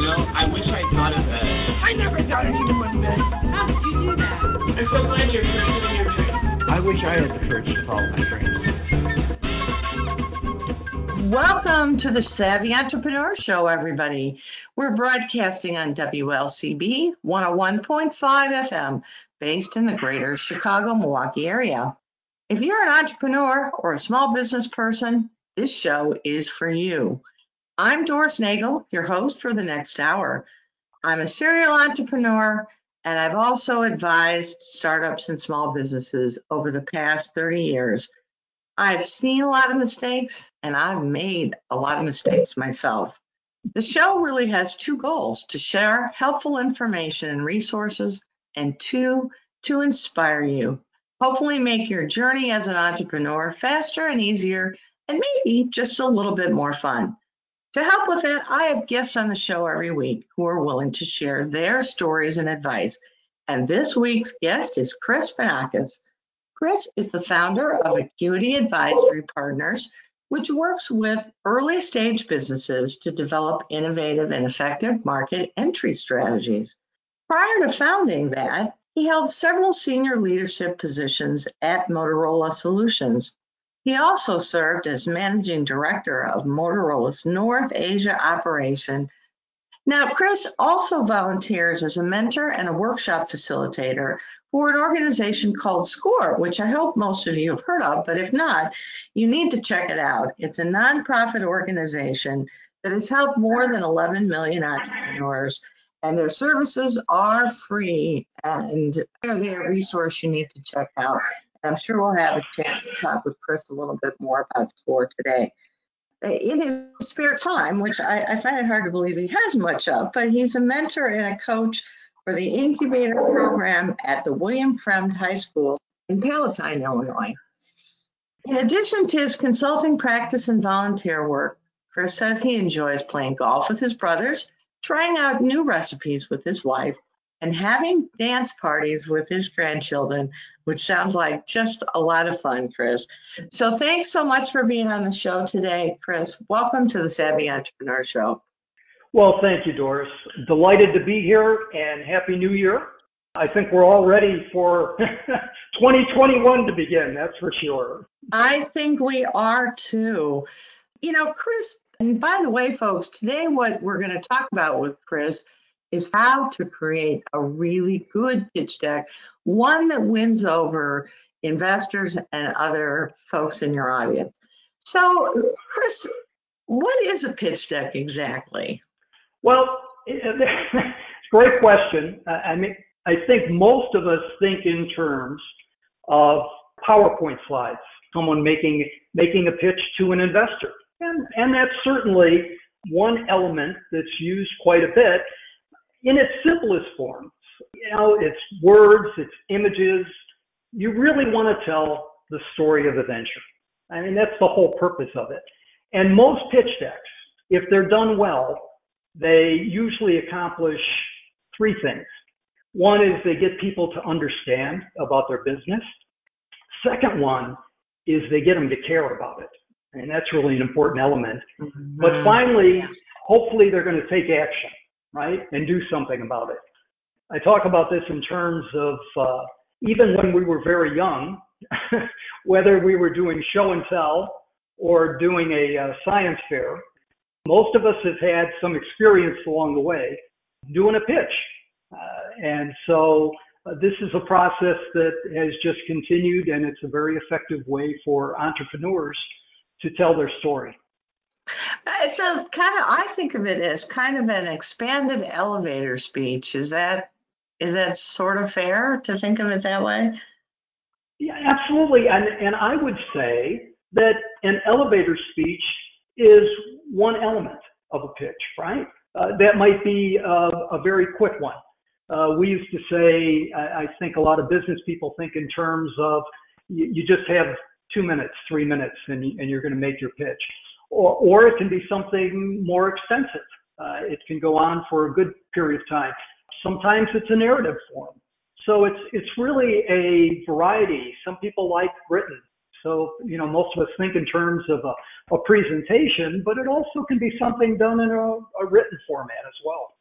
You know, I wish I thought of that. I never thought anyone would. How did you do that? I'm so glad you're pursuing your dream. I wish I had the courage to follow my dreams. Welcome to the Savvy Entrepreneur Show, everybody. We're broadcasting on WLCB 101.5 FM, based in the greater Chicago, Milwaukee area. If you're an entrepreneur or a small business person, this show is for you. I'm Doris Nagel, your host for the next hour. I'm a serial entrepreneur, and I've also advised startups and small businesses over the past 30 years. I've seen a lot of mistakes and I've made a lot of mistakes myself. The show really has two goals to share helpful information and resources, and two, to inspire you. Hopefully, make your journey as an entrepreneur faster and easier, and maybe just a little bit more fun. To help with that, I have guests on the show every week who are willing to share their stories and advice. And this week's guest is Chris Banakis. Chris is the founder of Acuity Advisory Partners, which works with early stage businesses to develop innovative and effective market entry strategies. Prior to founding that, he held several senior leadership positions at Motorola Solutions. He also served as managing director of Motorola's North Asia operation. Now, Chris also volunteers as a mentor and a workshop facilitator for an organization called SCORE, which I hope most of you have heard of, but if not, you need to check it out. It's a nonprofit organization that has helped more than 11 million entrepreneurs, and their services are free and they're a resource you need to check out. I'm sure we'll have a chance to talk with Chris a little bit more about SCORE today. Uh, in his spare time, which I, I find it hard to believe he has much of, but he's a mentor and a coach for the incubator program at the William Fremd High School in Palatine, Illinois. In addition to his consulting practice and volunteer work, Chris says he enjoys playing golf with his brothers, trying out new recipes with his wife, and having dance parties with his grandchildren, which sounds like just a lot of fun, Chris. So thanks so much for being on the show today, Chris. Welcome to the Savvy Entrepreneur Show. Well, thank you, Doris. Delighted to be here and Happy New Year. I think we're all ready for 2021 to begin, that's for sure. I think we are too. You know, Chris, and by the way, folks, today what we're going to talk about with Chris is how to create a really good pitch deck, one that wins over investors and other folks in your audience. So, Chris, what is a pitch deck exactly? Well, great question. I mean, I think most of us think in terms of PowerPoint slides, someone making making a pitch to an investor. And, and that's certainly one element that's used quite a bit in its simplest forms. You know, it's words, it's images. You really want to tell the story of the venture. I mean, that's the whole purpose of it. And most pitch decks, if they're done well, they usually accomplish three things. One is they get people to understand about their business. Second one is they get them to care about it. And that's really an important element. Mm-hmm. But finally, hopefully they're going to take action, right? And do something about it. I talk about this in terms of uh, even when we were very young, whether we were doing show and tell or doing a uh, science fair, most of us have had some experience along the way doing a pitch. Uh, and so uh, this is a process that has just continued and it's a very effective way for entrepreneurs to tell their story. Uh, so kind of I think of it as kind of an expanded elevator speech. Is that is that sort of fair to think of it that way? Yeah, absolutely. And and I would say that an elevator speech is one element of a pitch, right? uh, that might be a, a very quick one. Uh, we used to say, I, I, think a lot of business people think in terms of you, you just have two minutes, three minutes, and, and you're going to make your pitch. Or, or it can be something more extensive. Uh, it can go on for a good period of time. Sometimes it's a narrative form. So it's it's really a variety. Some people like written. So you know most of us think in terms of a, a presentation, but it also can be something done in a, a written format as well.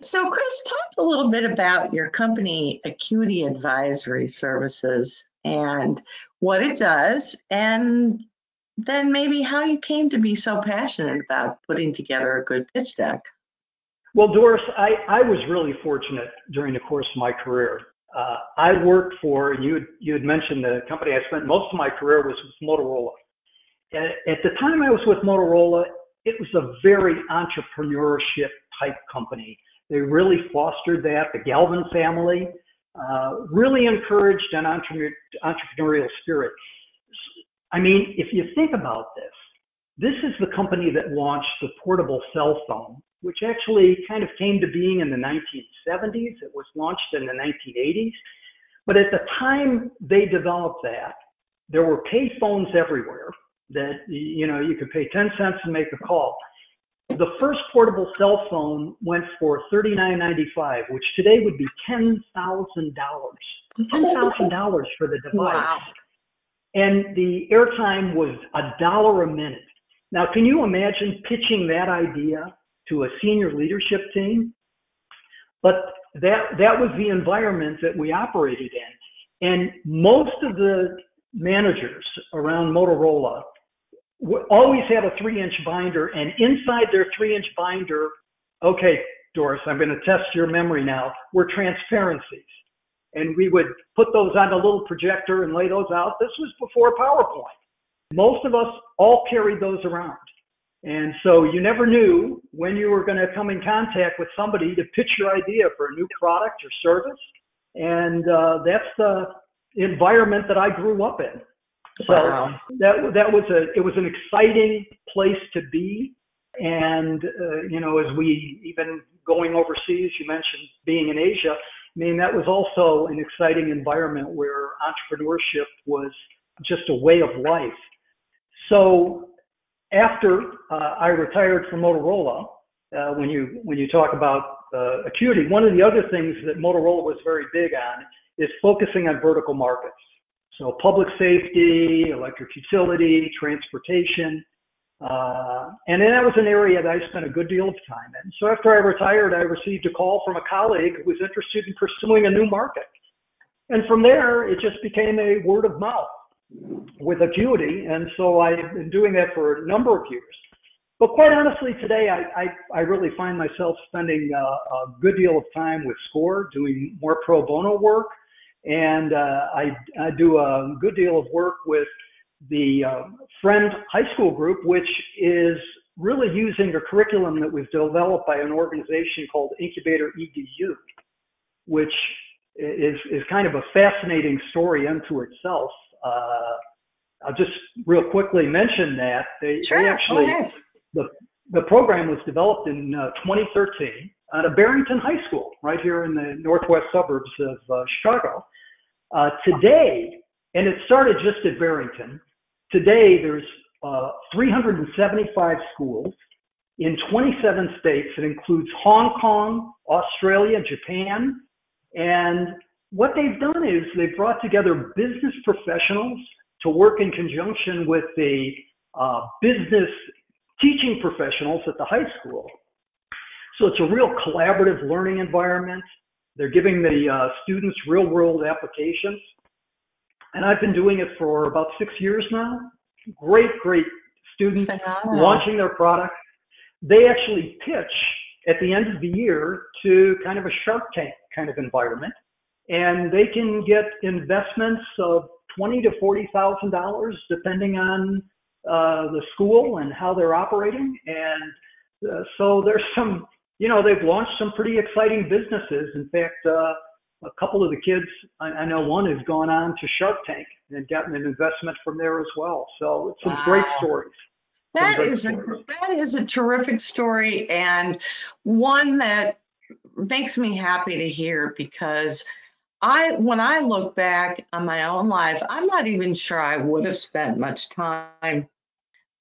So, Chris, talk a little bit about your company, Acuity Advisory Services, and what it does, and then maybe how you came to be so passionate about putting together a good pitch deck. Well, Doris, I, I was really fortunate during the course of my career. Uh, I worked for, you you had mentioned the company I spent most of my career was with Motorola. At, at the time I was with Motorola, it was a very entrepreneurship type company. They really fostered that. The Galvin family uh, really encouraged an entrepreneurial spirit. I mean, if you think about this, this is the company that launched the portable cell phone, which actually kind of came to being in the 1970s. It was launched in the 1980s. But at the time they developed that, there were pay phones everywhere that, you know, you could pay 10 cents and make a call. The first portable cell phone went for $39.95, which today would be $10,000. $10,000 for the device. Wow. And the airtime was a dollar a minute. Now, can you imagine pitching that idea to a senior leadership team? But that, that was the environment that we operated in. And most of the managers around Motorola always had a three inch binder and inside their three inch binder, okay, Doris, I'm going to test your memory now, were transparencies. And we would put those on a little projector and lay those out. This was before PowerPoint. Most of us all carried those around. And so you never knew when you were going to come in contact with somebody to pitch your idea for a new product or service. And uh, that's the environment that I grew up in. So wow. that that was a it was an exciting place to be, and uh, you know as we even going overseas, you mentioned being in Asia. I mean that was also an exciting environment where entrepreneurship was just a way of life. So after uh, I retired from Motorola, uh, when you when you talk about uh, Acuity, one of the other things that Motorola was very big on is focusing on vertical markets. So public safety, electric utility, transportation. Uh, and that was an area that I spent a good deal of time in. So after I retired, I received a call from a colleague who was interested in pursuing a new market. And from there, it just became a word of mouth with Acuity. And so I've been doing that for a number of years. But quite honestly, today I, I, I really find myself spending uh, a good deal of time with SCORE, doing more pro bono work, and uh, I, I do a good deal of work with the uh, Fremd High School Group, which is really using a curriculum that was developed by an organization called Incubator EDU, which is, is kind of a fascinating story unto itself. Uh, I'll just real quickly mention that they, sure, they actually the the program was developed in uh, 2013 at a Barrington High School right here in the northwest suburbs of uh, Chicago. Uh, today, and it started just at Barrington. Today, there's uh, 375 schools in 27 states. It includes Hong Kong, Australia, Japan, and what they've done is they've brought together business professionals to work in conjunction with the uh, business teaching professionals at the high school. So it's a real collaborative learning environment. They're giving the uh, students real world applications. And I've been doing it for about six years now. Great, great students Phenomenal. launching their product. They actually pitch at the end of the year to kind of a Shark Tank kind of environment, and they can get investments of twenty to forty thousand dollars depending on uh, the school and how they're operating. And uh, so there's some you know, they've launched some pretty exciting businesses. In fact, uh, a couple of the kids, I, I know one has gone on to Shark Tank and gotten an investment from there as well. So it's some wow. great stories. That great is a that is a terrific story and one that makes me happy to hear because I when I look back on my own life, I'm not even sure I would have spent much time,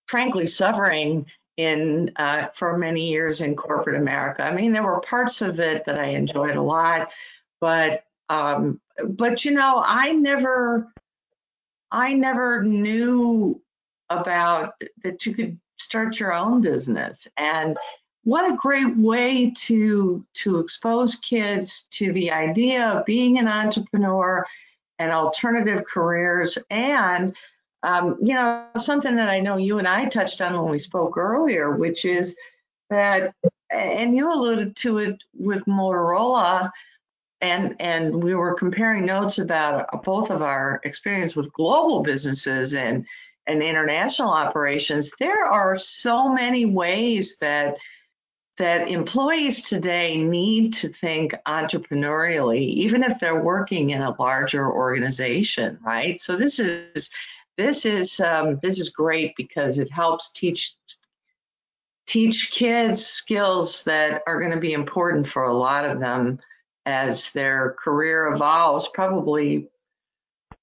frankly, suffering in uh, for many years in corporate America. I mean, there were parts of it that I enjoyed a lot, but um, but you know, I never I never knew about that you could start your own business. And what a great way to to expose kids to the idea of being an entrepreneur and alternative careers. And um, you know something that i know you and i touched on when we spoke earlier which is that and you alluded to it with motorola and and we were comparing notes about both of our experience with global businesses and and international operations. There are so many ways that that employees today need to think entrepreneurially even if they're working in a larger organization right? So this is this is um, this is great because it helps teach teach kids skills that are going to be important for a lot of them as their career evolves, probably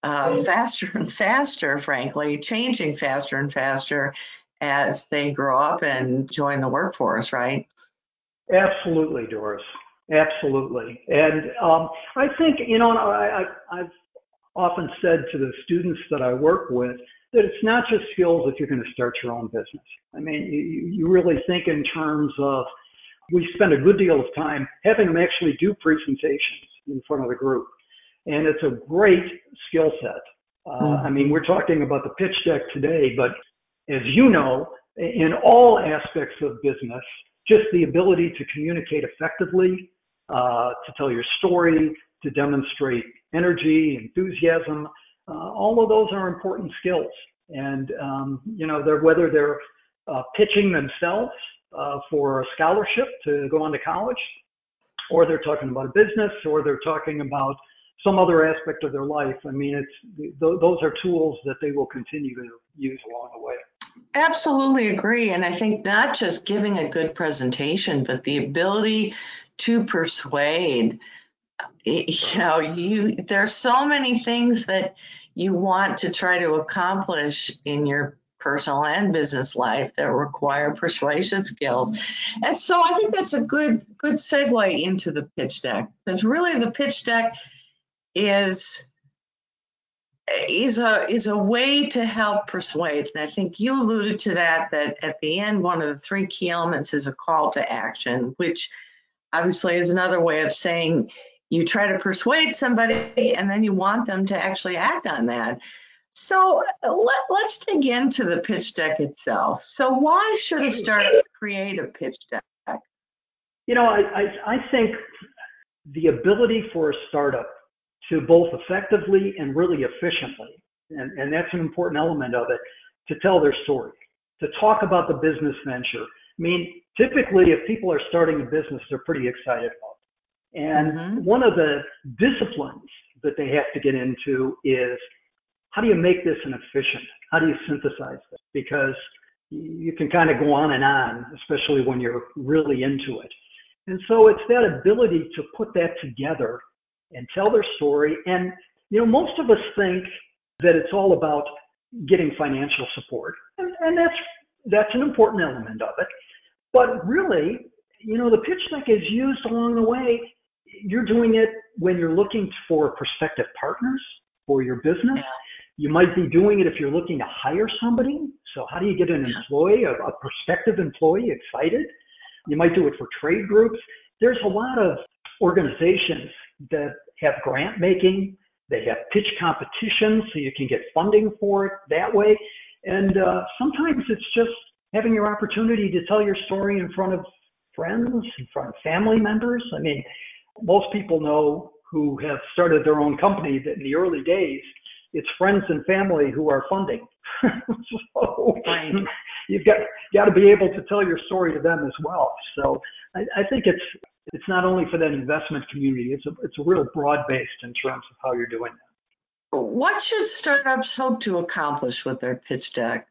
uh, faster and faster, frankly, changing faster and faster as they grow up and join the workforce, right? Absolutely, Doris. Absolutely. And um, I think, you know, I, I, I've often said to the students that I work with that it's not just skills if you're going to start your own business. I mean, you, you really think in terms of we spend a good deal of time having them actually do presentations in front of the group. And it's a great skill set. Uh, mm-hmm. I mean, we're talking about the pitch deck today, but as you know, in all aspects of business, just the ability to communicate effectively, uh, to tell your story, to demonstrate energy, enthusiasm, uh, all of those are important skills. And, um, you know, they're, whether they're uh, pitching themselves uh, for a scholarship to go on to college, or they're talking about a business, or they're talking about some other aspect of their life. I mean, it's th- those are tools that they will continue to use along the way. Absolutely agree. And I think not just giving a good presentation, but the ability to persuade. You know, you there's so many things that you want to try to accomplish in your personal and business life that require persuasion skills. And so I think that's a good good segue into the pitch deck because really the pitch deck is is a is a way to help persuade. And I think you alluded to that that at the end one of the three key elements is a call to action, which obviously is another way of saying you try to persuade somebody and then you want them to actually act on that. So let, us dig into the pitch deck itself. So why should a startup create a pitch deck? You know, I, I, I think the ability for a startup to both effectively and really efficiently, and, and that's an important element of it, to tell their story, to talk about the business venture. I mean, typically, if people are starting a business, they're pretty excited about it. And mm-hmm. one of the disciplines that they have to get into is how do you make this an efficient? How do you synthesize this? Because you can kind of go on and on, especially when you're really into it. And so it's that ability to put that together and tell their story. And, you know, most of us think that it's all about getting financial support. And, and that's, that's an important element of it. But really, you know, the pitch deck is used along the way. You're doing it when you're looking for prospective partners for your business. Yeah. You might be doing it if you're looking to hire somebody. So how do you get an employee, a, a prospective employee excited? You might do it for trade groups. There's a lot of organizations that have grant making. They have pitch competitions so you can get funding for it that way. And uh, sometimes it's just having your opportunity to tell your story in front of friends, in front of family members. I mean, most people know who have started their own company that in the early days, it's friends and family who are funding. so right. you've got got to be able to tell your story to them as well. So I, I think it's it's not only for that investment community. It's a it's a real broad based in terms of how you're doing that. What should startups hope to accomplish with their pitch deck?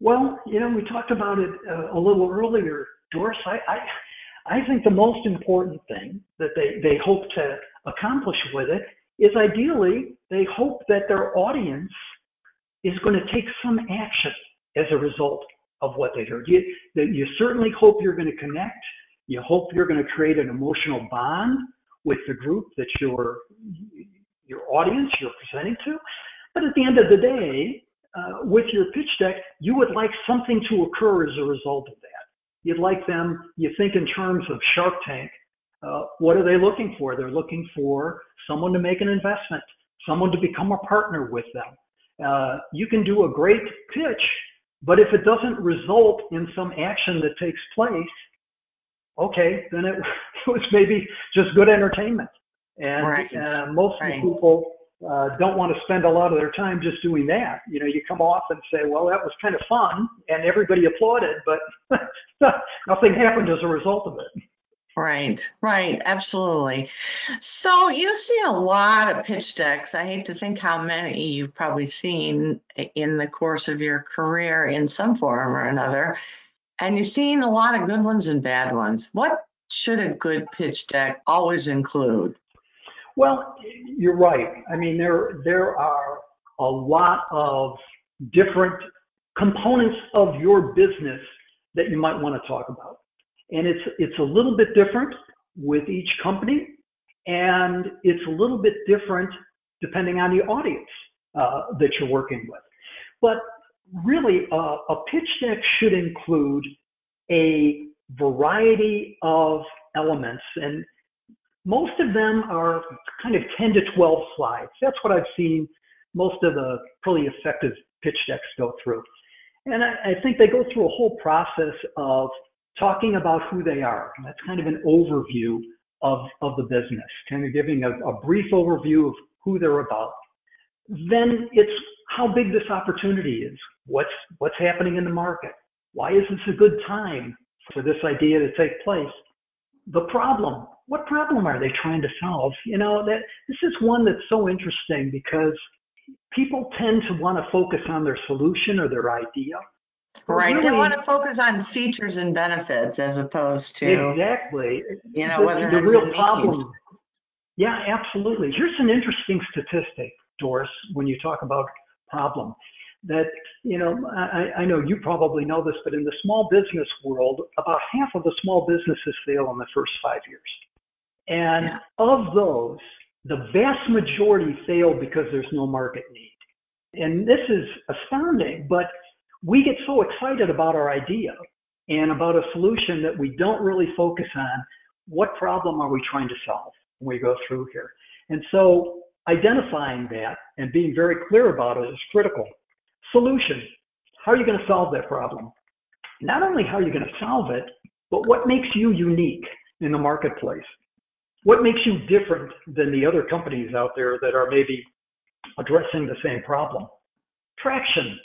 Well, you know, we talked about it uh, a little earlier, Doris. I, I, I think the most important thing that they, they hope to accomplish with it is ideally they hope that their audience is going to take some action as a result of what they heard. You, you certainly hope you're going to connect. You hope you're going to create an emotional bond with the group that your your audience you're presenting to. But at the end of the day, uh, with your pitch deck, you would like something to occur as a result of that. You'd like them, you think in terms of Shark Tank, uh, what are they looking for? They're looking for someone to make an investment, someone to become a partner with them. Uh, you can do a great pitch, but if it doesn't result in some action that takes place, okay, then it was maybe just good entertainment. And Right. uh, most Right. people uh, don't want to spend a lot of their time just doing that. You know, you come off and say, well, that was kind of fun, and everybody applauded, but nothing happened as a result of it. Right, right, absolutely. So you see a lot of pitch decks. I hate to think how many you've probably seen in the course of your career in some form or another. And you've seen a lot of good ones and bad ones. What should a good pitch deck always include? Well, you're right. I mean, there there are a lot of different components of your business that you might want to talk about, and it's it's a little bit different with each company, and it's a little bit different depending on the audience uh, that you're working with. But really, uh, a pitch deck should include a variety of elements, and most of them are kind of 10 to 12 slides. That's what I've seen most of the really effective pitch decks go through. And I, I think they go through a whole process of talking about who they are. And that's kind of an overview of, of the business, kind of giving a, a brief overview of who they're about. Then it's how big this opportunity is. What's, what's happening in the market? Why is this a good time for this idea to take place? The problem. What problem are they trying to solve? You know, that this is one that's so interesting because people tend to want to focus on their solution or their idea. Right, they want to focus on features and benefits as opposed to, Exactly. you know, the, whether the real problem. Yeah, absolutely. Here's an interesting statistic, Doris, when you talk about problem. That you know, I, I know you probably know this, but in the small business world, about half of the small businesses fail in the first five years, and Yeah. of those, the vast majority fail because there's no market need. And this is astounding, but we get so excited about our idea and about a solution that we don't really focus on what problem are we trying to solve when we go through here. And so identifying that and being very clear about it is critical. Solution. How are you going to solve that problem? Not only how are you going to solve it, but what makes you unique in the marketplace? What makes you different than the other companies out there that are maybe addressing the same problem? Traction.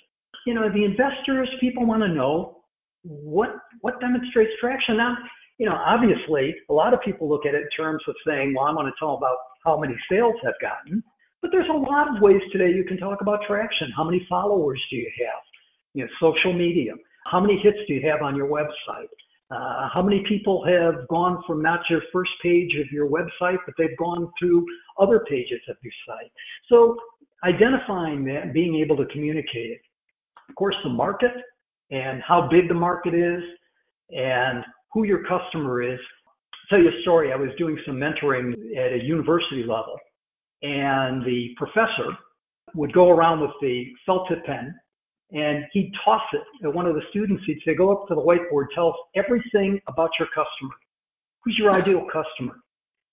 You know, the investors, people want to know what what demonstrates traction. Now, you know, obviously, a lot of people look at it in terms of saying, well, I want to tell about how many sales I've gotten. But there's a lot of ways today you can talk about traction. How many followers do you have? You know, social media. How many hits do you have on your website? Uh, how many people have gone from not your first page of your website, but they've gone through other pages of your site? So identifying that being able to communicate it. Of course, the market and how big the market is and who your customer is. I'll tell you a story. I was doing some mentoring at a university level, and the professor would go around with the felt tip pen and he'd toss it at one of the students. He'd say, Go up to the whiteboard, tell us everything about your customer. Who's your ideal customer?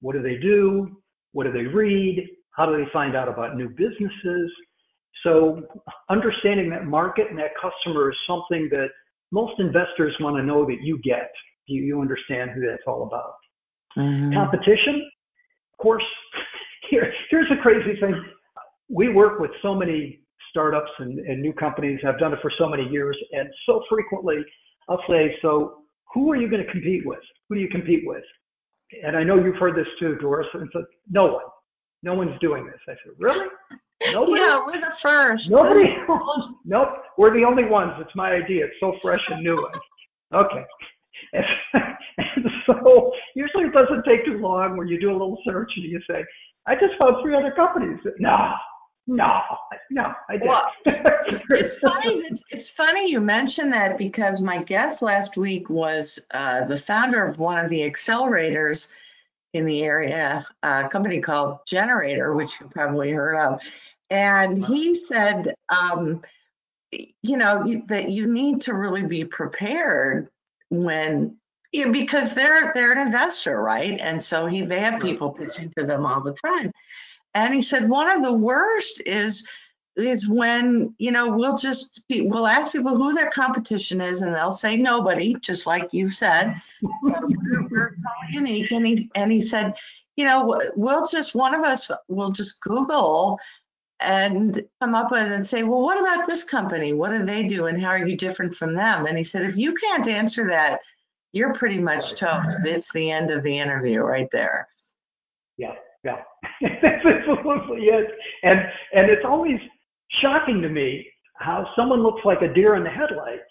What do they do? What do they read? How do they find out about new businesses? So, understanding that market and that customer is something that most investors want to know that you get. You, you understand who that's all about. Mhm. Competition, of course. Here, here's the crazy thing. We work with so many startups and, and new companies. I've done it for so many years, and so frequently I'll say, "So, who are you going to compete with? Who do you compete with?" And I know you've heard this too, Doris. And so, no one, no one's doing this. I said, "Really? Nobody? Yeah, we're the first. Nobody? nope. we're the only ones. It's my idea. It's so fresh and new. Okay. And, and so usually it doesn't take too long when you do a little search and you say, I just found three other companies. No, no, no, I did. Well, it's funny. that- It's funny you mentioned that because my guest last week was uh, the founder of one of the accelerators in the area, a company called Generator, which you probably heard of, and he said, um, you know, you, that you need to really be prepared when. Yeah, because they're they're an investor, right? And so he they have people pitching to them all the time. And he said one of the worst is is when you know we'll just be, we'll ask people who their competition is and they'll say nobody just like you said we're, we're totally unique and he and he said you know we'll just one of us will just google and come up with and say well what about this company what do they do and how are you different from them and he said if you can't answer that you're pretty much toast it's the end of the interview right there Yeah, yeah. That's absolutely it. And and it's always shocking to me how someone looks like a deer in the headlights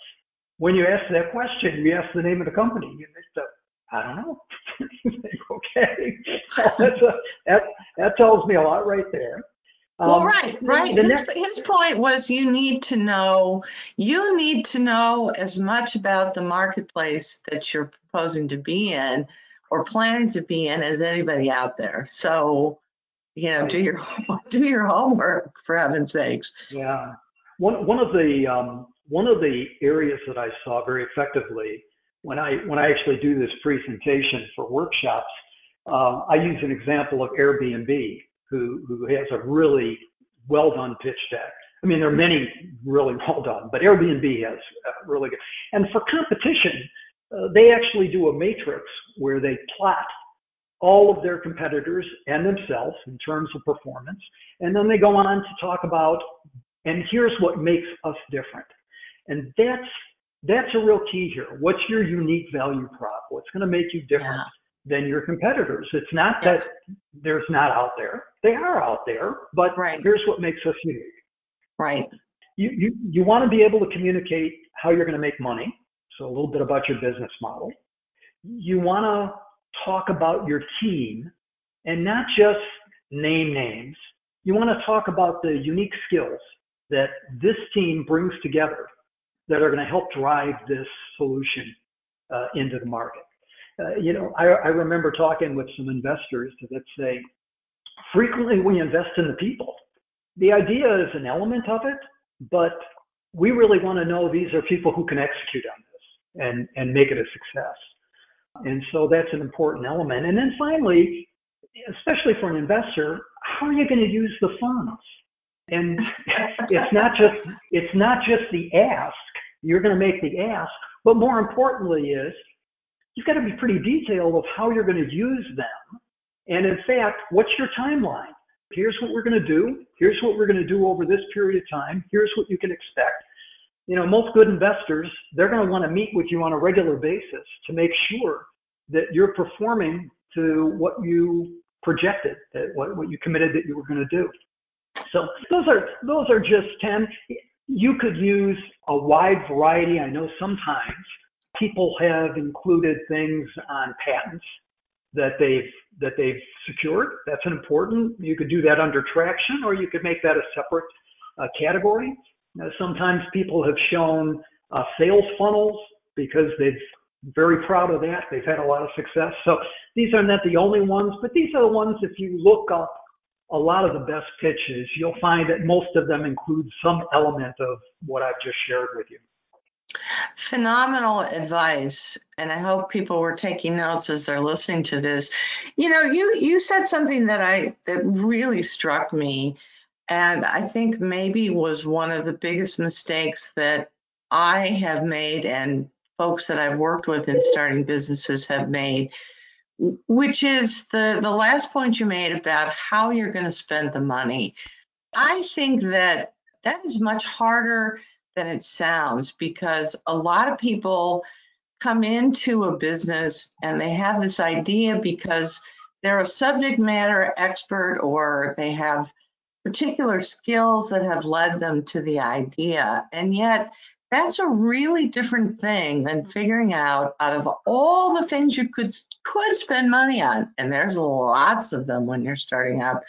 when you ask that question. You ask the name of the company, and they say, "I don't know." okay, that's a, that that tells me a lot right there. Well, Um, right, right. His, next, his point was you need to know, you need to know as much about the marketplace that you're proposing to be in or planning to be in as anybody out there. So, you know, do your do your homework for heaven's sakes. Yeah. One one of the um, one of the areas that I saw very effectively when I when I actually do this presentation for workshops, uh, I use an example of Airbnb, who who has a really well done pitch deck. I mean, there are many really well done, but Airbnb has uh, really good. And for competition, uh, they actually do a matrix where they plot all of their competitors and themselves in terms of performance, and then they go on to talk about and here's what makes us different. And that's that's a real key here. What's your unique value prop? What's going to make you different than your competitors? It's not that there's not out there. They are out there, but Right. here's what makes us unique. Right. You you you want to be able to communicate how you're going to make money. So a little bit about your business model. You want to talk about your team and not just name names. You want to talk about the unique skills that this team brings together that are going to help drive this solution uh, into the market. Uh, you know, I, I remember talking with some investors that say, frequently we invest in the people. The idea is an element of it, but we really want to know these are people who can execute on this and, and make it a success. And so that's an important element. And then finally, especially for an investor, how are you going to use the funds? And it's not just it's not just the ask. You're going to make the ask, but more importantly is you've got to be pretty detailed of how you're going to use them. And in fact, what's your timeline? Here's what we're going to do. Here's what we're going to do over this period of time. Here's what you can expect. You know, most good investors, they're going to want to meet with you on a regular basis to make sure that you're performing to what you projected, that what, what you committed that you were going to do. So those are those are just 10. You could use a wide variety. I know sometimes people have included things on patents that they've that they've secured. That's an important. You could do that under traction, or you could make that a separate uh, category. Now, sometimes people have shown uh, sales funnels because they've very proud of that. They've had a lot of success. So these are not the only ones, but these are the ones. If you look up a lot of the best pitches, you'll find that most of them include some element of what I've just shared with you. Phenomenal advice, and I hope people were taking notes as they're listening to this. You know, you you said something that I that really struck me, and I think maybe was one of the biggest mistakes that I have made, and folks that I've worked with in starting businesses have made, which is the the last point you made about how you're going to spend the money. I think that that is much harder than it sounds because a lot of people come into a business and they have this idea because they're a subject matter expert or they have particular skills that have led them to the idea. And yet, that's a really different thing than figuring out out of all the things you could could spend money on, and there's lots of them when you're starting out.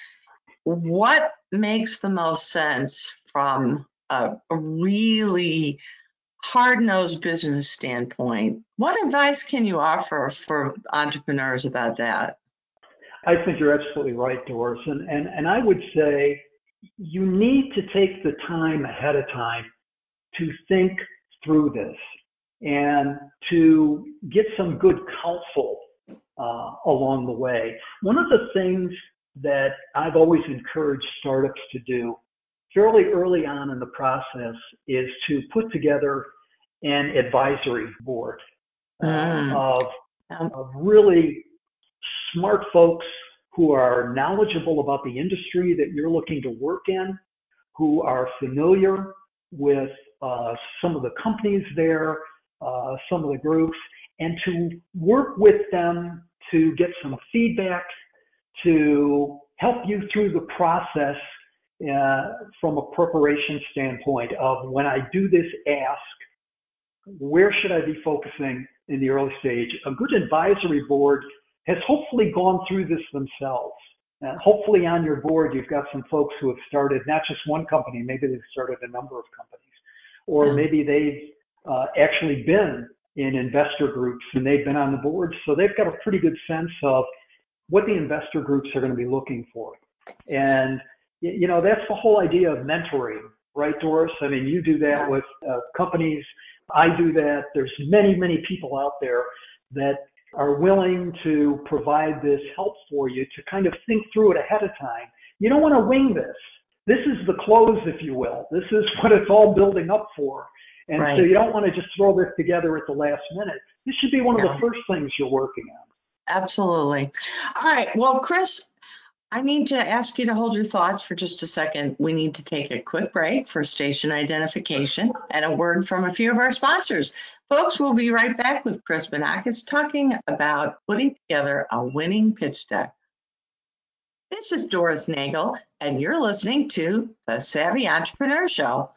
What makes the most sense from a, a really hard-nosed business standpoint? What advice can you offer for entrepreneurs about that? I think you're absolutely right, Doris. And, and, and I would say you need to take the time ahead of time to think through this and to get some good counsel uh, along the way. One of the things that I've always encouraged startups to do fairly early on in the process is to put together an advisory board uh, mm. of, of really smart folks who are knowledgeable about the industry that you're looking to work in, who are familiar with uh, some of the companies there, uh, some of the groups, and to work with them to get some feedback, to help you through the process uh, from a preparation standpoint of when I do this ask, where should I be focusing in the early stage? A good advisory board has hopefully gone through this themselves. And hopefully on your board, you've got some folks who have started not just one company, maybe they've started a number of companies, or maybe they've uh, actually been in investor groups and they've been on the board. So they've got a pretty good sense of what the investor groups are going to be looking for. And, you know, that's the whole idea of mentoring, right, Doris? I mean, you do that with uh, companies. I do that. There's many, many people out there that are willing to provide this help for you to kind of think through it ahead of time. You don't want to wing this. This is the close, if you will. This is what it's all building up for. And right. so you don't want to just throw this together at the last minute. This should be one of the first things you're working on. Absolutely. All right. Well, Chris, I need to ask you to hold your thoughts for just a second. We need to take a quick break for station identification and a word from a few of our sponsors. Folks, we'll be right back with Chris Banakis talking about putting together a winning pitch deck. This is Doris Nagel, and you're listening to the Savvy Entrepreneur Show.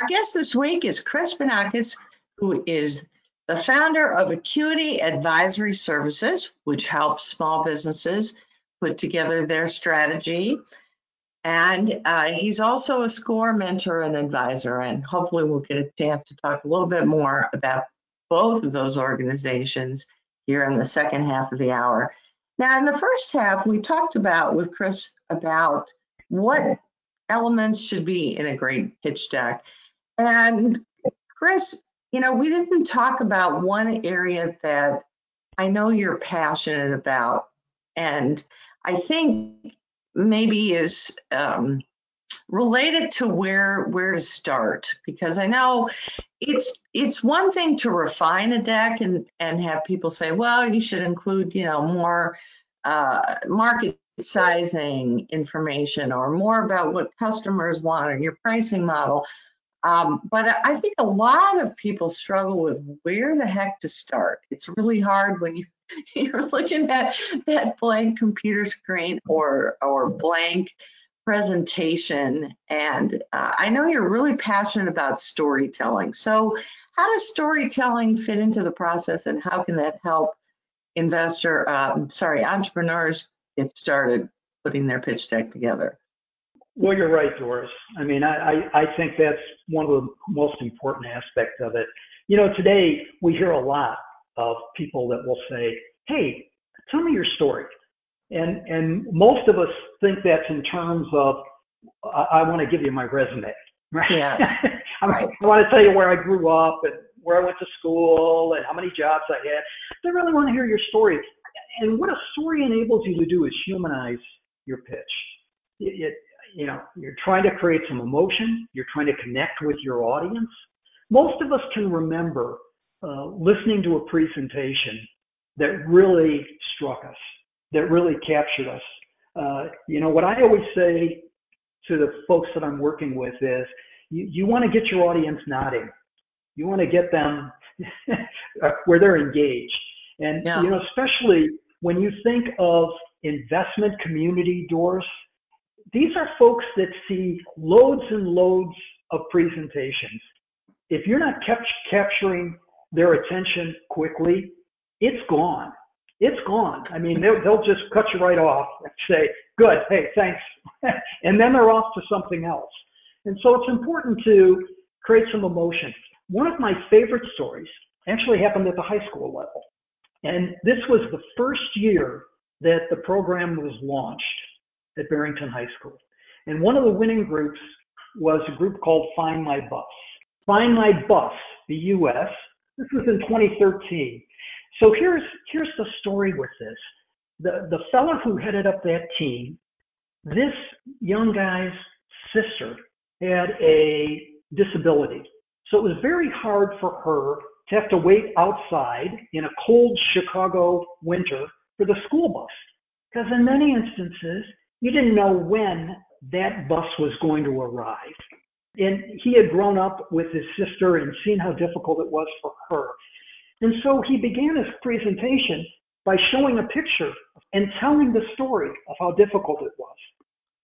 Our guest this week is Chris Banakis, who is the founder of Acuity Advisory Services, which helps small businesses put together their strategy. And uh, he's also a SCORE mentor and advisor. And hopefully, we'll get a chance to talk a little bit more about both of those organizations here in the second half of the hour. Now, in the first half, we talked about with Chris about what elements should be in a great pitch deck. And Chris, you know, we didn't talk about one area that I know you're passionate about. And I think maybe is um, related to where where to start because I know it's it's one thing to refine a deck and and have people say, well, you should include you know more uh, market sizing information or more about what customers want or your pricing model. Um, but I think a lot of people struggle with where the heck to start. It's really hard when you you're looking at that blank computer screen or or blank presentation. And uh, I know you're really passionate about storytelling. So how does storytelling fit into the process, and how can that help investor, um, sorry, entrepreneurs get started putting their pitch deck together? Well, you're right, Doris. I mean, I, I, I think that's one of the most important aspects of it. You know, today we hear a lot of people that will say, "Hey, tell me your story," and and most of us think that's in terms of, "I, I want to give you my resume." Right? Yeah. I, right. I want to tell you where I grew up and where I went to school and how many jobs I had. They really want to hear your story. And what a story enables you to do is humanize your pitch. It, it, you know, you're trying to create some emotion. You're trying to connect with your audience. Most of us can remember uh, listening to a presentation that really struck us, that really captured us. Uh, you know, what I always say to the folks that I'm working with is you, you want to get your audience nodding. You want to get them where they're engaged. And, yeah. you know, especially when you think of investment community, Doris, these are folks that see loads and loads of presentations. If you're not kept capturing their attention quickly, it's gone. It's gone. I mean, they'll, they'll just cut you right off and say, good, hey, thanks. and then they're off to something else. And so it's important to create some emotion. One of my favorite stories actually happened at the high school level. And this was the first year that the program was launched at Barrington High School. And one of the winning groups was a group called Find My Bus. Find My Bus, the US. This was in 2013. So here's here's the story with this. The the fellow who headed up that team, this young guy's sister had a disability. So it was very hard for her to have to wait outside in a cold Chicago winter for the school bus. Because in many instances, you didn't know when that bus was going to arrive. And he had grown up with his sister and seen how difficult it was for her. And so he began his presentation by showing a picture and telling the story of how difficult it was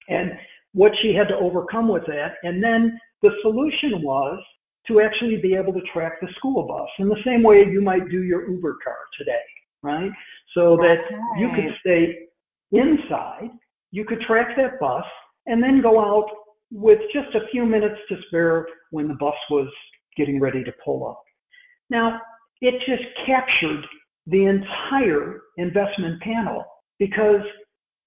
and what she had to overcome with that. And then the solution was to actually be able to track the school bus in the same way you might do your Uber car today, right? So that you could stay inside, you could track that bus, and then go out with just a few minutes to spare when the bus was getting ready to pull up. Now, it just captured the entire investment panel because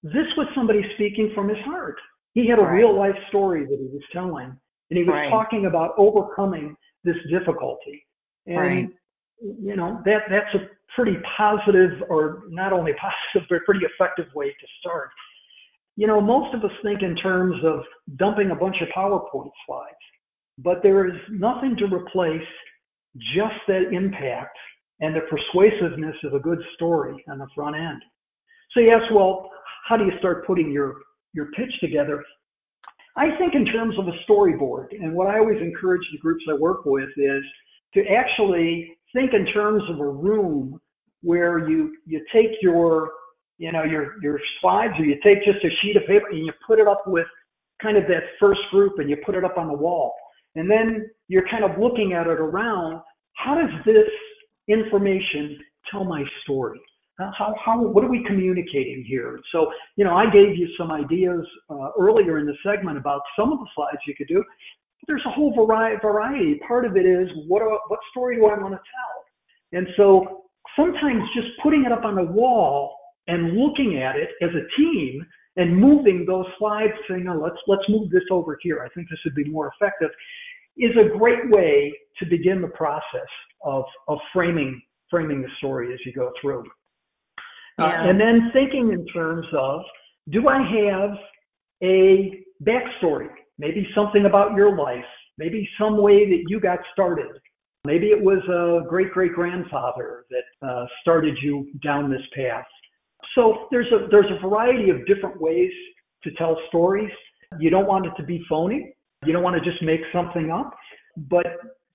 this was somebody speaking from his heart. He had a Right. real life story that he was telling, and he was Right. talking about overcoming this difficulty. And Right. you know that that's a pretty positive, or not only positive, but pretty effective way to start. You know, most of us think in terms of dumping a bunch of PowerPoint slides, but there is nothing to replace just that impact and the persuasiveness of a good story on the front end. So yes, well, how do you start putting your your pitch together? I think in terms of a storyboard, and what I always encourage the groups I work with is to actually think in terms of a room where you you take your you know your your slides or you take just a sheet of paper and you put it up with kind of that first group and you put it up on the wall. And then you're kind of looking at it around how does this information tell my story? How, how, what are we communicating here? So you know i gave you some ideas uh, earlier in the segment about some of the slides you could do. There's a whole variety variety. Part of it is what what story do i want to tell? And so sometimes just putting it up on the wall and looking at it as a team and moving those slides saying oh let's let's move this over here. I think this would be more effective is a great way to begin the process of of framing framing the story as you go through. Uh, and then thinking in terms of do i have a backstory? Maybe something about your life. Maybe some way that you got started. Maybe it was a great great grandfather that uh, started you down this path so there's a there's a variety of different ways to tell stories. You don't want it to be phony. You don't want to just make something up. But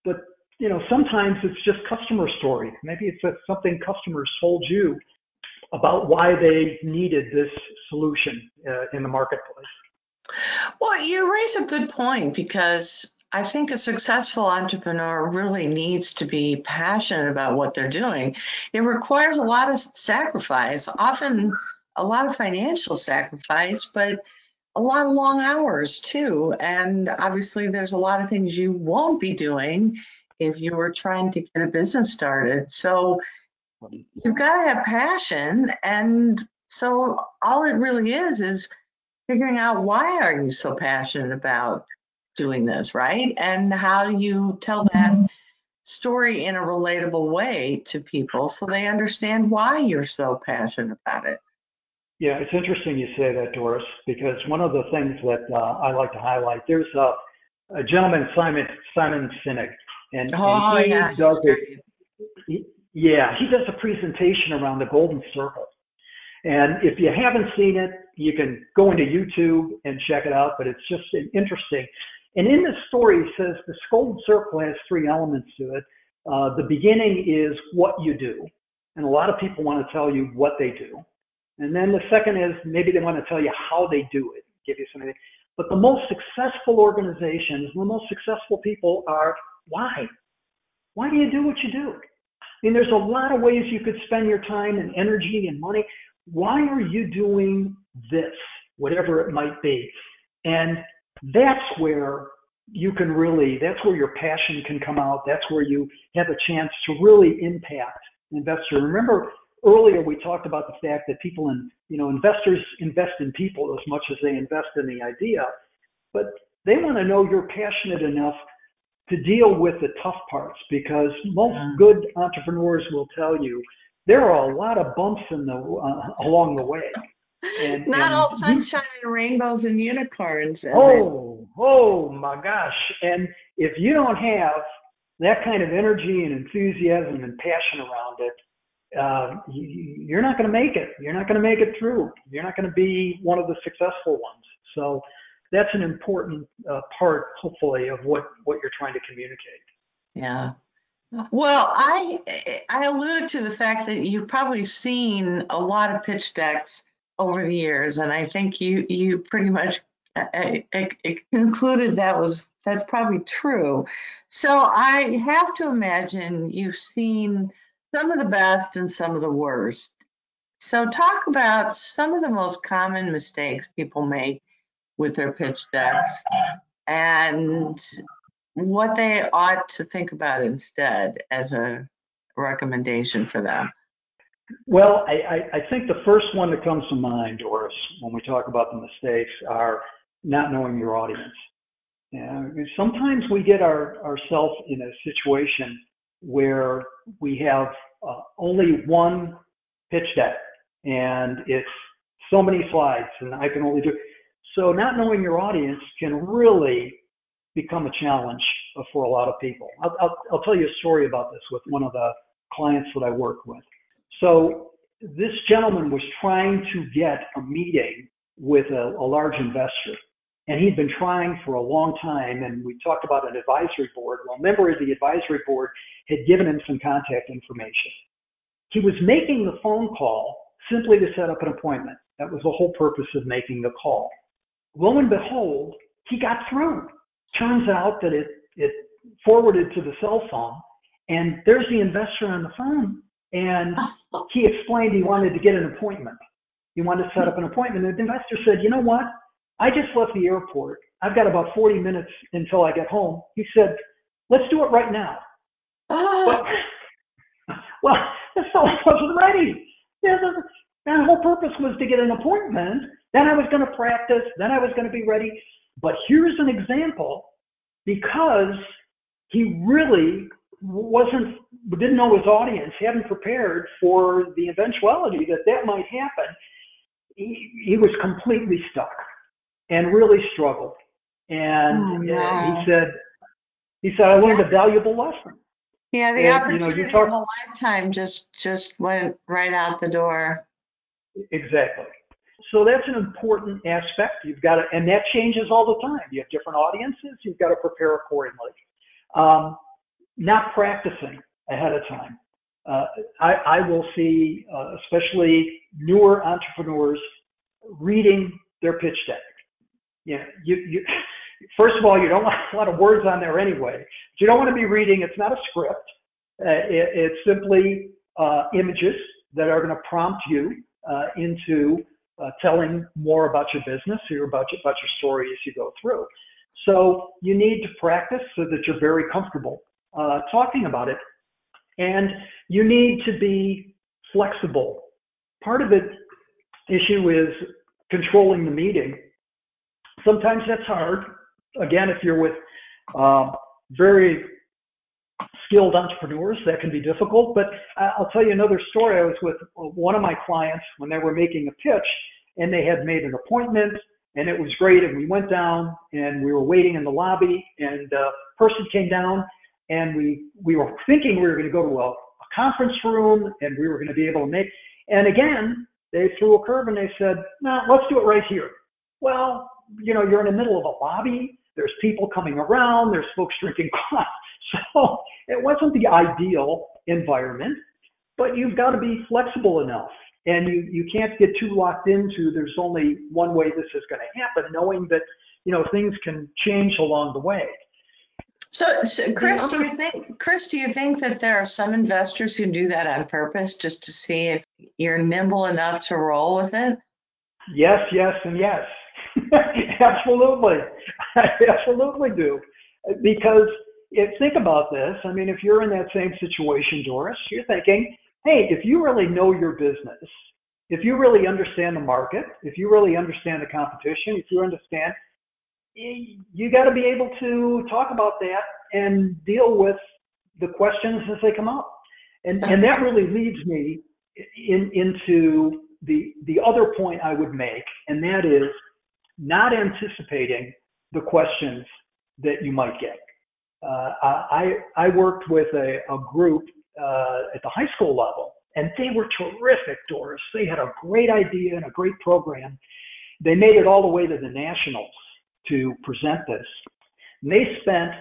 but you know sometimes it's just customer story. Maybe it's something customers told you about why they needed this solution uh, in the marketplace. Well, you raise a good point because I think a successful entrepreneur really needs to be passionate about what they're doing. It requires a lot of sacrifice, often a lot of financial sacrifice, but a lot of long hours too. And obviously, there's a lot of things you won't be doing if you were trying to get a business started. So you've got to have passion. And so all it really is is figuring out why are you so passionate about doing this, right? And how do you tell that story in a relatable way to people so they understand why you're so passionate about it? Yeah, it's interesting you say that, Doris, because one of the things that uh, I like to highlight, there's a, a gentleman, Simon Simon Sinek, and, Oh, and he yeah. does it. he- yeah, he does a presentation around the golden circle. And if you haven't seen it, you can go into YouTube and check it out, but it's just an interesting. And in this story, he says the golden circle has three elements to it. Uh, the beginning is what you do. And a lot of people want to tell you what they do. And then the second is maybe they want to tell you how they do it, give you something. But the most successful organizations, the most successful people are why? Why do you do what you do? I mean, there's a lot of ways you could spend your time and energy and money. Why are you doing this, whatever it might be? And that's where you can really, that's where your passion can come out. That's where you have a chance to really impact an investor. Remember earlier we talked about the fact that people and you know investors invest in people as much as they invest in the idea, but they want to know you're passionate enough to deal with the tough parts because most good entrepreneurs will tell you there are a lot of bumps in the uh, along the way. And, Not and all sunshine and rainbows and unicorns. Oh, oh my gosh! And if you don't have that kind of energy and enthusiasm and passion around it, uh, you, are not going to make it. You're not going to make it through. You're not going to be one of the successful ones. So that's an important uh, part, hopefully, of what what you're trying to communicate. Yeah. Well, I I alluded to the fact that you've probably seen a lot of pitch decks over the years, and I think you you pretty much I, I, I concluded that was that's probably true. So I have to imagine you've seen some of the best and some of the worst. So talk about some of the most common mistakes people make with their pitch decks and what they ought to think about instead as a recommendation for them. Well, I, I, think the first one that comes to mind, Doris, when we talk about the mistakes, are not knowing your audience. Sometimes we get our, ourselves in a situation where we have uh, only one pitch deck and it's so many slides and I can only do so not knowing your audience can really become a challenge for a lot of people. I'll, I'll, I'll tell you a story about this with one of the clients that I work with. So this gentleman was trying to get a meeting with a, a large investor and he'd been trying for a long time. And we talked about an advisory board. Well, a member of the advisory board had given him some contact information. He was making the phone call simply to set up an appointment. That was the whole purpose of making the call. Lo and behold, he got through. Turns out that it, it forwarded to the cell phone, and there's the investor on the phone. And he explained he wanted to get an appointment. He wanted to set up an appointment. And the investor said, You know what? I just left the airport. I've got about 40 minutes until I get home. He said, let's do it right now. Oh. well, the fellow wasn't ready. The whole purpose was to get an appointment. Then I was going to practice. Then I was going to be ready. But here's an example because he really wasn't didn't know his audience, hadn't prepared for the eventuality that that might happen. He, he was completely stuck and really struggled. And oh, he said, he said, I learned yeah. a valuable lesson. Yeah, the and, opportunity you know, talk, of a lifetime just just went right out the door. Exactly. So that's an important aspect. You've got to, and that changes all the time. You have different audiences. You've got to prepare accordingly. Um, not practicing ahead of time. Uh, I, I, will see, uh, especially newer entrepreneurs, reading their pitch deck you know, you, you, first of all, you don't want a lot of words on there anyway. You don't want to be reading. It's not a script. Uh, it, it's simply uh, images that are going to prompt you uh, into uh, telling more about your business or about your, about your story as you go through. So you need to practice so that you're very comfortable uh, talking about it. And you need to be flexible. Part of the issue is controlling the meeting Sometimes that's hard. Again, if you're with um, very skilled entrepreneurs, that can be difficult. But I'll tell you another story. I was with one of my clients when they were making a pitch, and they had made an appointment, and it was great. And we went down, and we were waiting in the lobby, and a person came down, and we we were thinking we were going to go to a, a conference room, and we were going to be able to make. And again, they threw a curve, and they said, "No, let's do it right here." Well, you know, you're in the middle of a lobby. There's people coming around. There's folks drinking coffee. So it wasn't the ideal environment, but you've got to be flexible enough and you you can't get too locked into there's only one way this is going to happen, knowing that you know things can change along the way. So, so Chris, do you think Chris, do you think that there are some investors who do that on purpose just to see if you're nimble enough to roll with it? Yes, yes, and yes. Absolutely. I absolutely do. Because if, think about this. I mean, if you're in that same situation, Doris, you're thinking, hey, if you really know your business, if you really understand the market, if you really understand the competition, if you understand you got to be able to talk about that and deal with the questions as they come up. And, and that really leads me in, into the, the other point I would make, and that is not anticipating the questions that you might get. Uh, I, I worked with a, a group uh, at the high school level, and they were terrific, Doris. They had a great idea and a great program. They made it all the way to the nationals to present this. And they spent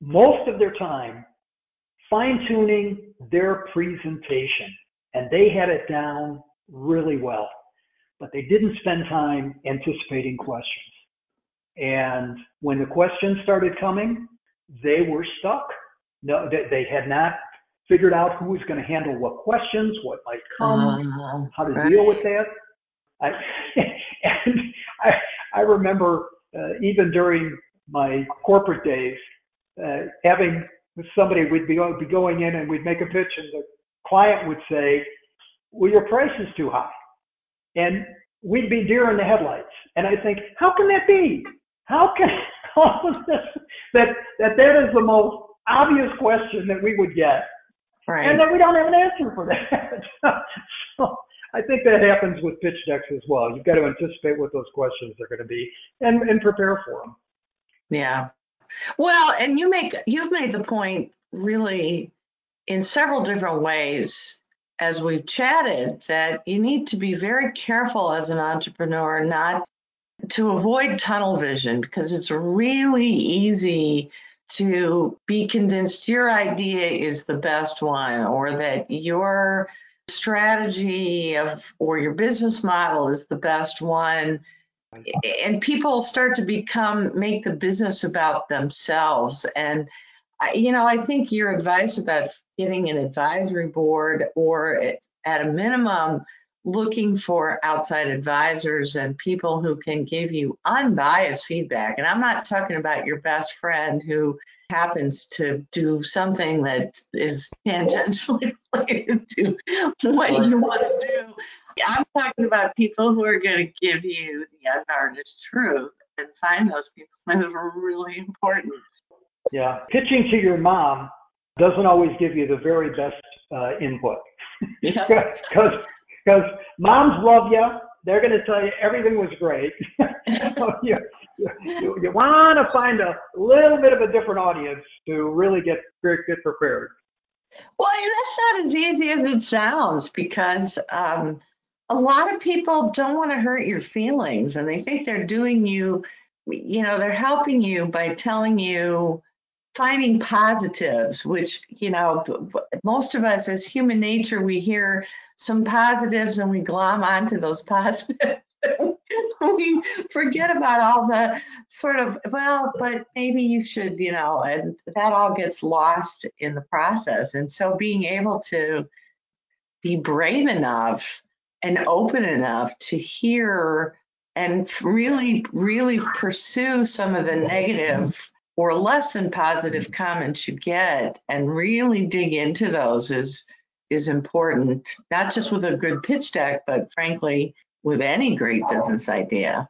most of their time fine tuning their presentation, and they had it down really well. But they didn't spend time anticipating questions. And when the questions started coming, they were stuck. No, they, they had not figured out who was going to handle what questions, what might come, uh, how to right. deal with that. I, and I, I remember even during my corporate days, uh, having somebody would be, be going in and we'd make a pitch and the client would say, well, your price is too high. And we'd be deer in the headlights. And I think, how can that be? How can all of this, that, that that is the most obvious question that we would get. Right. And that we don't have an answer for that. so I think that happens with pitch decks as well. You've got to anticipate what those questions are going to be and, and prepare for them. Yeah. Well, and you make you've made the point really in several different ways as we've chatted that you need to be very careful as an entrepreneur not to avoid tunnel vision because it's really easy to be convinced your idea is the best one or that your strategy of or your business model is the best one. And people start to become make the business about themselves. And you know i think your advice about getting an advisory board or at a minimum looking for outside advisors and people who can give you unbiased feedback. And i'm not talking about your best friend who happens to do something that is tangentially related to what you want to do. I'm talking about people who are going to give you the unvarnished truth and find those people that are really important. Yeah. Pitching to your mom doesn't always give you the very best uh, input. Because because moms love you. They're going to tell you everything was great. so you, you, you want to find a little bit of a different audience to really get get prepared. Well, that's not as easy as it sounds because um, a lot of people don't want to hurt your feelings and they think they're doing you, you know, they're helping you by telling you finding positives, which, you know, most of us as human nature, we hear some positives and we glom onto those positives. we forget about all the sort of, well, but maybe you should, you know, and that all gets lost in the process. And so being able to be brave enough and open enough to hear and really, really pursue some of the negative or less than positive comments you get and really dig into those is is important, not just with a good pitch deck, but frankly, with any great business idea.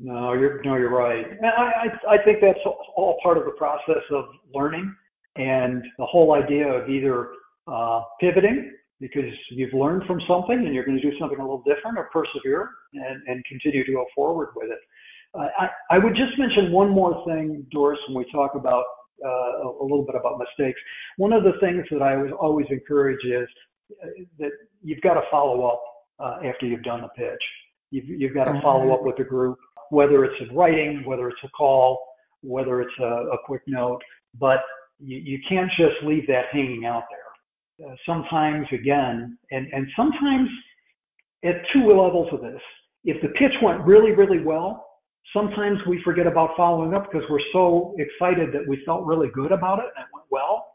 No, you're no, you're right. I, I I think that's all part of the process of learning, and the whole idea of either uh, pivoting because you've learned from something and you're going to do something a little different, or persevere and, and continue to go forward with it. Uh, I, I would just mention one more thing, Doris, when we talk about uh, a little bit about mistakes. One of the things that I always encourage is uh, that you've got to follow up uh, after you've done the pitch. You've, you've got to follow up with the group, whether it's in writing, whether it's a call, whether it's a, a quick note, but you, you can't just leave that hanging out there. Uh, sometimes, again, and, and sometimes at two levels of this. If the pitch went really, really well, sometimes we forget about following up because we're so excited that we felt really good about it and it went well.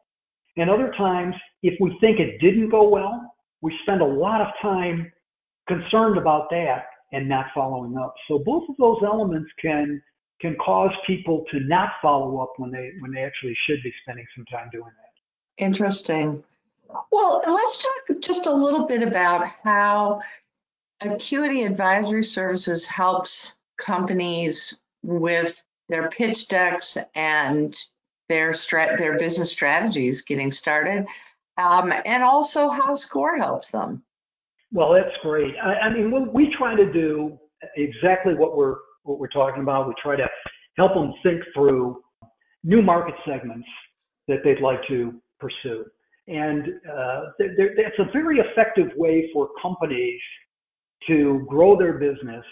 And other times, if we think it didn't go well, we spend a lot of time concerned about that and not following up. So both of those elements can can cause people to not follow up when they when they actually should be spending some time doing that. Interesting. Well, let's talk just a little bit about how Acuity Advisory Services helps companies with their pitch decks and their strat their business strategies getting started, um, and also how SCORE helps them. Well, that's great. I, I mean, we, try to do exactly what we're what we're talking about. We try to help them think through new market segments that they'd like to pursue, and uh, that's a very effective way for companies to grow their business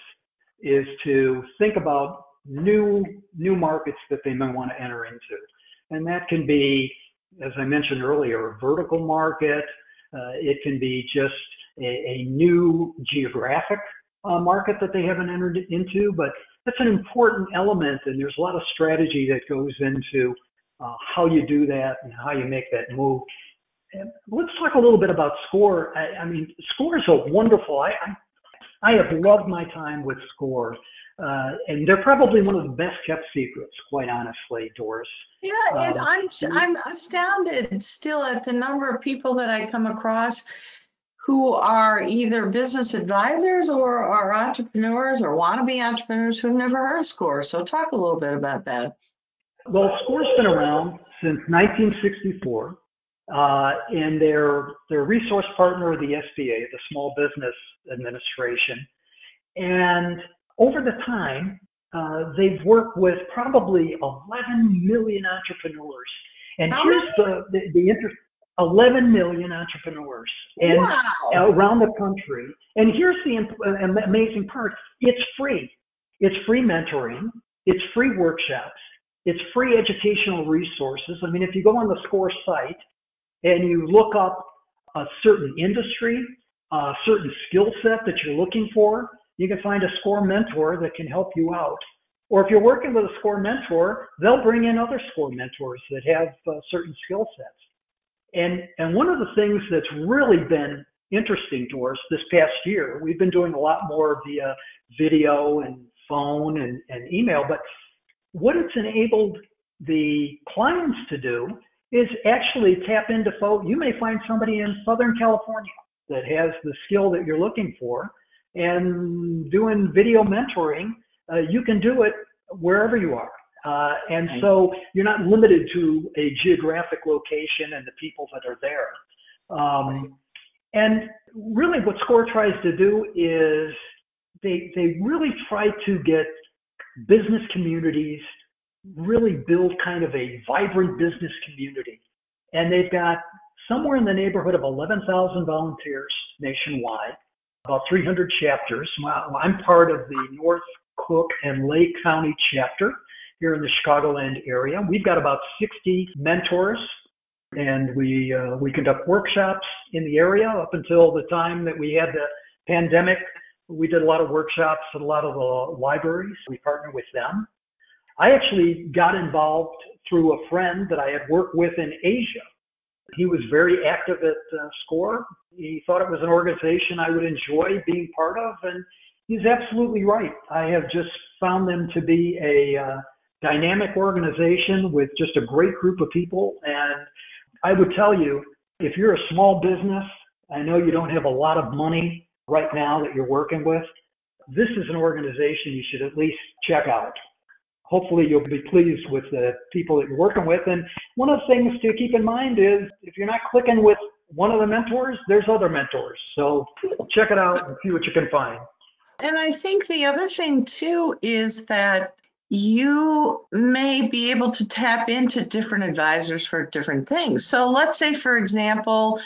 is to think about new new markets that they may want to enter into, and that can be, as I mentioned earlier, a vertical market. Uh, it can be just a, a new geographic uh, market that they haven't entered into, but that's an important element, and there's a lot of strategy that goes into uh, how you do that and how you make that move. And let's talk a little bit about SCORE. I, I mean, SCORE is a wonderful. I, I I have loved my time with SCORE, uh, and they're probably one of the best kept secrets, quite honestly, Doris. Yeah, and um, I'm I'm astounded still at the number of people that I come across who are either business advisors or are entrepreneurs or want to be entrepreneurs who've never heard of SCORE. So talk a little bit about that. Well, SCORE's been around since 1964, uh, and they're they're resource partner of the SBA, the Small Business Administration, and over the time uh, they've worked with probably 11 million entrepreneurs. And How here's the the, the interest. 11 million entrepreneurs and wow. around the country. And here's the amazing part: it's free. It's free mentoring. It's free workshops. It's free educational resources. I mean, if you go on the SCORE site and you look up a certain industry, a certain skill set that you're looking for, you can find a SCORE mentor that can help you out. Or if you're working with a SCORE mentor, they'll bring in other SCORE mentors that have uh, certain skill sets. And, and one of the things that's really been interesting to us this past year, we've been doing a lot more via video and phone and, and email, but what it's enabled the clients to do is actually tap into folks. You may find somebody in Southern California that has the skill that you're looking for and doing video mentoring. Uh, you can do it wherever you are. Uh, and so you're not limited to a geographic location and the people that are there. Um, and really what SCORE tries to do is they, they really try to get business communities really build kind of a vibrant business community. And they've got somewhere in the neighborhood of 11,000 volunteers nationwide, about 300 chapters. I'm part of the North Cook and Lake County chapter here in the Chicagoland area. We've got about 60 mentors, and we uh, we conduct workshops in the area. Up until the time that we had the pandemic, we did a lot of workshops at a lot of the libraries. We partner with them. I actually got involved through a friend that I had worked with in Asia. He was very active at uh, SCORE. He thought it was an organization I would enjoy being part of, and he's absolutely right. I have just found them to be a uh, dynamic organization with just a great group of people. And I would tell you, if you're a small business, I know you don't have a lot of money right now that you're working with. This is an organization you should at least check out. Hopefully, you'll be pleased with the people that you're working with. And one of the things to keep in mind is if you're not clicking with one of the mentors, there's other mentors. So check it out and see what you can find. And I think the other thing too is that you may be able to tap into different advisors for different things. So let's say, for example,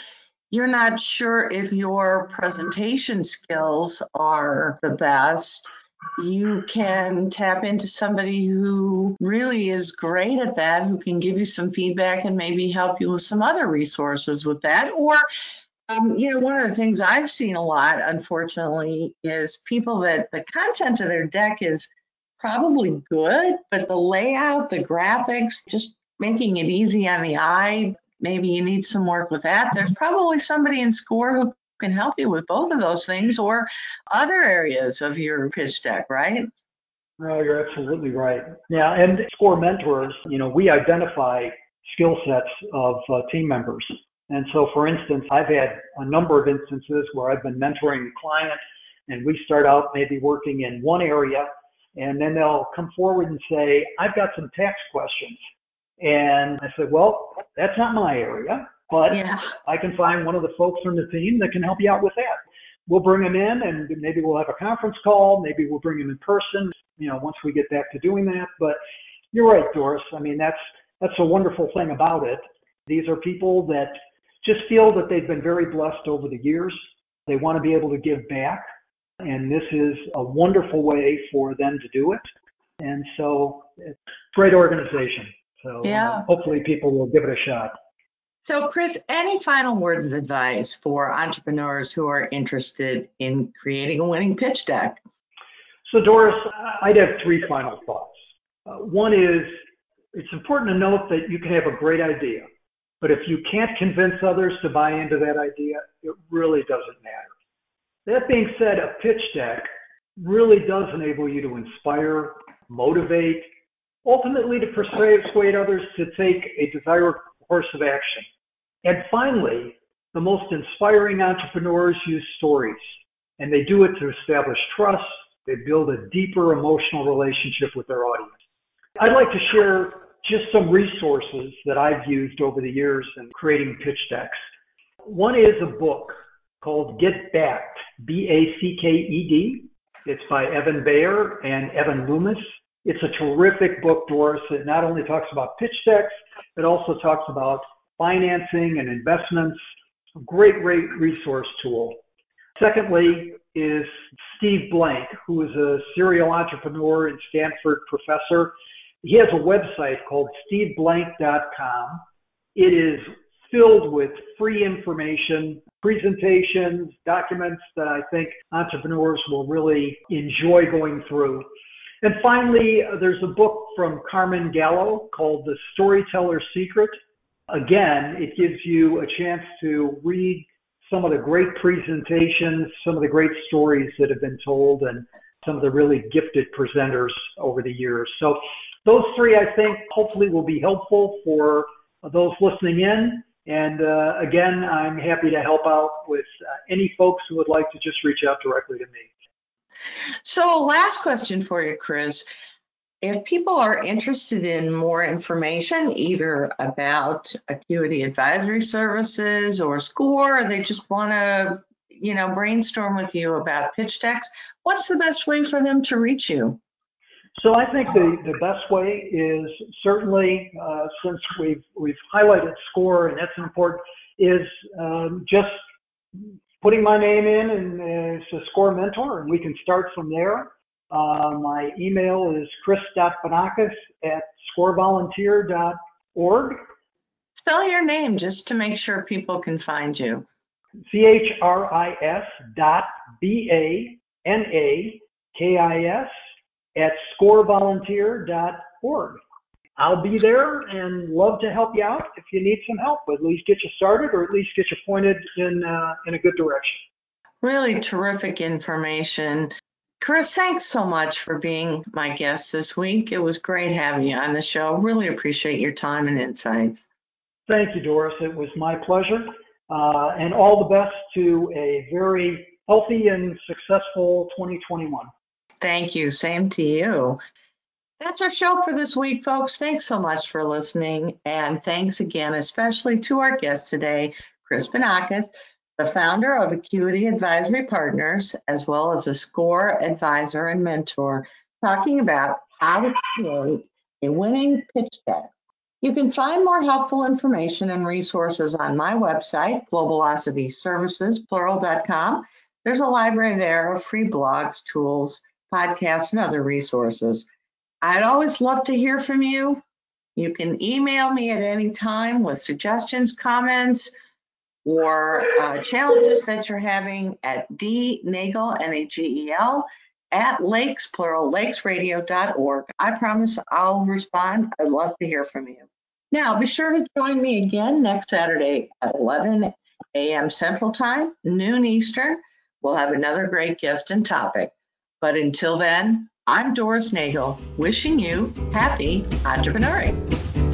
you're not sure if your presentation skills are the best. You can tap into somebody who really is great at that, who can give you some feedback and maybe help you with some other resources with that. Or Um, you know, one of the things I've seen a lot, unfortunately, is people that the content of their deck is probably good, but the layout, the graphics, just making it easy on the eye, maybe you need some work with that. There's probably somebody in SCORE who can help you with both of those things or other areas of your pitch deck, right? No, you're absolutely right. Yeah, and SCORE mentors, you know, we identify skill sets of uh, team members. And so, for instance, I've had a number of instances where I've been mentoring a client and we start out maybe working in one area and then they'll come forward and say, I've got some tax questions. And I said, well, that's not my area, but Yeah. I can find one of the folks from the team that can help you out with that. We'll bring them in and maybe we'll have a conference call. Maybe we'll bring them in person, you know, once we get back to doing that. But you're right, Doris. I mean, that's, that's a wonderful thing about it. These are people that just feel that they've been very blessed over the years. They want to be able to give back. And this is a wonderful way for them to do it. And so it's a great organization. So uh, Yeah. hopefully people will give it a shot. So, Chris, any final words of advice for entrepreneurs who are interested in creating a winning pitch deck? So, Doris, I'd have three final thoughts. Uh, one is it's important to note that you can have a great idea, but if you can't convince others to buy into that idea, it really doesn't matter. That being said, a pitch deck really does enable you to inspire, motivate, ultimately to persuade, others to take a desired course of action. And finally, the most inspiring entrepreneurs use stories, and they do it to establish trust. They build a deeper emotional relationship with their audience. I'd like to share just some resources that I've used over the years in creating pitch decks. One is a book called Get Backed, B-A-C-K-E-D. It's by Evan Baehr and Evan Loomis. It's a terrific book, Doris. It not only talks about pitch decks, it also talks about financing and investments. A great, great resource tool. Secondly, is Steve Blank, who is a serial entrepreneur and Stanford professor. He has a website called steveblank.com. It is filled with free information, presentations, documents that I think entrepreneurs will really enjoy going through. And finally, there's a book from Carmine Gallo called The Storyteller's Secret. Again, it gives you a chance to read some of the great presentations, some of the great stories that have been told, and some of the really gifted presenters over the years. So, those three, I think, hopefully will be helpful for those listening in. And uh, again, I'm happy to help out with uh, any folks who would like to just reach out directly to me. So, last question for you, Chris. If people are interested in more information, either about Acuity Advisory Services or SCORE, or they just want to, you know, brainstorm with you about pitch decks, what's the best way for them to reach you? So I think the, the best way is certainly, uh, since we've we've highlighted SCORE and that's important, is um, just putting my name in and uh, it's a SCORE mentor, and we can start from there. Uh, my email is chris.banakis at scorevolunteer.org. Spell your name just to make sure people can find you. C H R I S dot B A N A K I S at scorevolunteer.org. I'll be there and love to help you out if you need some help, at least get you started or at least get you pointed in, uh, in a good direction. Really terrific information. Chris, thanks so much for being my guest this week. It was great having you on the show. Really appreciate your time and insights. Thank you, Doris. It was my pleasure. Uh, and all the best to a very healthy and successful 2021. Thank you. Same to you. That's our show for this week, folks. Thanks so much for listening. And thanks again, especially to our guest today, Chris Banakis, the founder of Acuity Advisory Partners, as well as a SCORE advisor and mentor, talking about how to create a winning pitch deck. You can find more helpful information and resources on my website, globalocityservices.plural.com. There's a library there of free blogs, tools, podcasts, and other resources. I'd always love to hear from you. You can email me at any time with suggestions, comments, or uh, challenges that you're having at dnagel, N-A-G-E-L, at lakes, plural, lakesradio.org. I promise I'll respond. I'd love to hear from you. Now, be sure to join me again next Saturday at 11 a.m. Central Time, noon Eastern. We'll have another great guest and topic. But until then, I'm Doris Nagel, wishing you happy entrepreneuring.